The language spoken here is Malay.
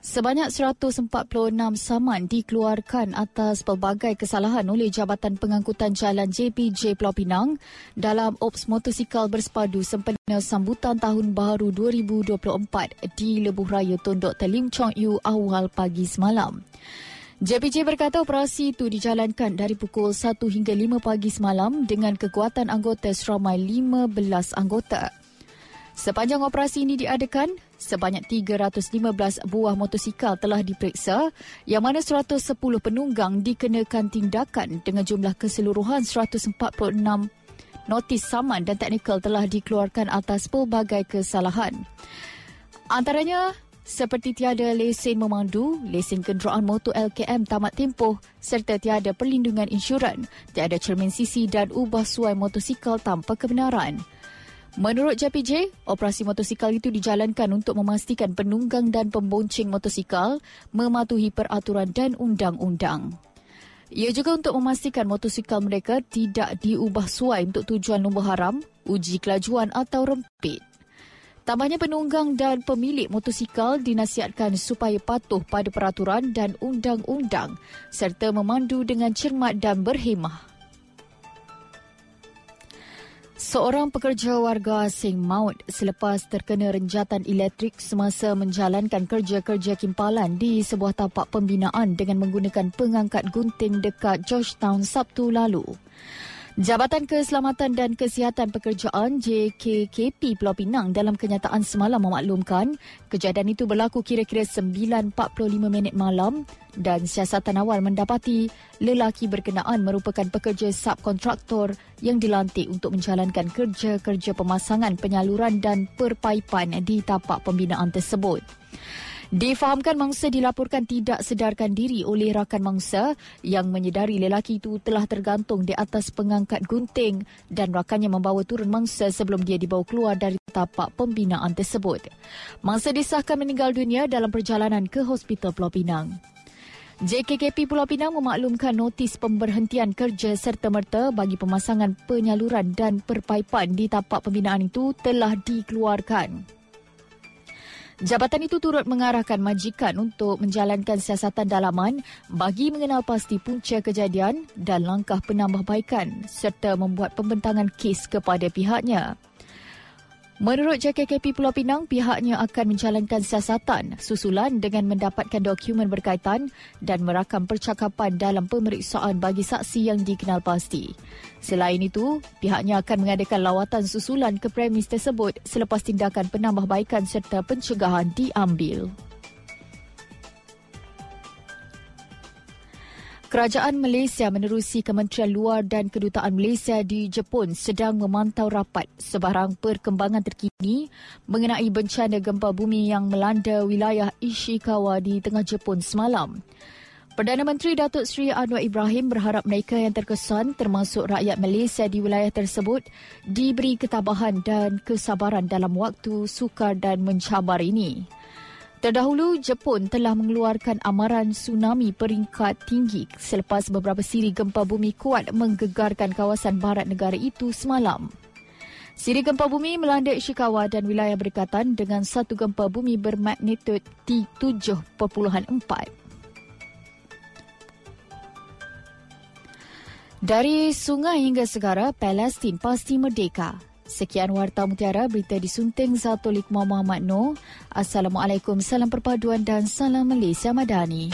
Sebanyak 146 saman dikeluarkan atas pelbagai kesalahan oleh Jabatan Pengangkutan Jalan JPJ Pulau Pinang dalam Ops Motosikal Bersepadu sempena sambutan Tahun Baru 2024 di Lebuh Raya Tondok Telim Chong Yu awal pagi semalam. JPJ berkata operasi itu dijalankan dari pukul 1 hingga 5 pagi semalam dengan kekuatan anggota seramai 15 anggota. Sepanjang operasi ini diadakan, sebanyak 315 buah motosikal telah diperiksa yang mana 110 penunggang dikenakan tindakan dengan jumlah keseluruhan 146 notis saman dan teknikal telah dikeluarkan atas pelbagai kesalahan. Antaranya seperti tiada lesen memandu, lesen kenderaan motor LKM tamat tempoh serta tiada perlindungan insuran, tiada cermin sisi dan ubah suai motosikal tanpa kebenaran. Menurut JPJ, operasi motosikal itu dijalankan untuk memastikan penunggang dan pembonceng motosikal mematuhi peraturan dan undang-undang. Ia juga untuk memastikan motosikal mereka tidak diubah suai untuk tujuan nombor haram, uji kelajuan atau rempit. Tambahnya penunggang dan pemilik motosikal dinasihatkan supaya patuh pada peraturan dan undang-undang serta memandu dengan cermat dan berhemah. Seorang pekerja warga asing maut selepas terkena renjatan elektrik semasa menjalankan kerja-kerja kimpalan di sebuah tapak pembinaan dengan menggunakan pengangkat gunting dekat Georgetown Sabtu lalu. Jabatan Keselamatan dan Kesihatan Pekerjaan JKKP Pulau Pinang dalam kenyataan semalam memaklumkan kejadian itu berlaku kira-kira 9.45 minit malam dan siasatan awal mendapati lelaki berkenaan merupakan pekerja subkontraktor yang dilantik untuk menjalankan kerja-kerja pemasangan penyaluran dan perpaipan di tapak pembinaan tersebut. Difahamkan mangsa dilaporkan tidak sedarkan diri oleh rakan mangsa yang menyedari lelaki itu telah tergantung di atas pengangkat gunting dan rakannya membawa turun mangsa sebelum dia dibawa keluar dari tapak pembinaan tersebut. Mangsa disahkan meninggal dunia dalam perjalanan ke Hospital Pulau Pinang. JKKP Pulau Pinang memaklumkan notis pemberhentian kerja serta-merta bagi pemasangan penyaluran dan perpaipan di tapak pembinaan itu telah dikeluarkan. Jabatan itu turut mengarahkan majikan untuk menjalankan siasatan dalaman bagi mengenal pasti punca kejadian dan langkah penambahbaikan serta membuat pembentangan kes kepada pihaknya. Menurut JKKP Pulau Pinang, pihaknya akan menjalankan siasatan susulan dengan mendapatkan dokumen berkaitan dan merakam percakapan dalam pemeriksaan bagi saksi yang dikenal pasti. Selain itu, pihaknya akan mengadakan lawatan susulan ke premis tersebut selepas tindakan penambahbaikan serta pencegahan diambil. Kerajaan Malaysia menerusi Kementerian Luar dan Kedutaan Malaysia di Jepun sedang memantau rapat sebarang perkembangan terkini mengenai bencana gempa bumi yang melanda wilayah Ishikawa di tengah Jepun semalam. Perdana Menteri Datuk Seri Anwar Ibrahim berharap mereka yang terkesan termasuk rakyat Malaysia di wilayah tersebut diberi ketabahan dan kesabaran dalam waktu sukar dan mencabar ini. Terdahulu, Jepun telah mengeluarkan amaran tsunami peringkat tinggi selepas beberapa siri gempa bumi kuat menggegarkan kawasan barat negara itu semalam. Siri gempa bumi melanda Ishikawa dan wilayah berdekatan dengan satu gempa bumi bermagnitud 7.4. Dari sungai hingga segara, Palestin pasti merdeka. Sekian Warta Mutiara, berita disunting Zatulik Muhammad Noor. Assalamualaikum, salam perpaduan dan salam Malaysia Madani.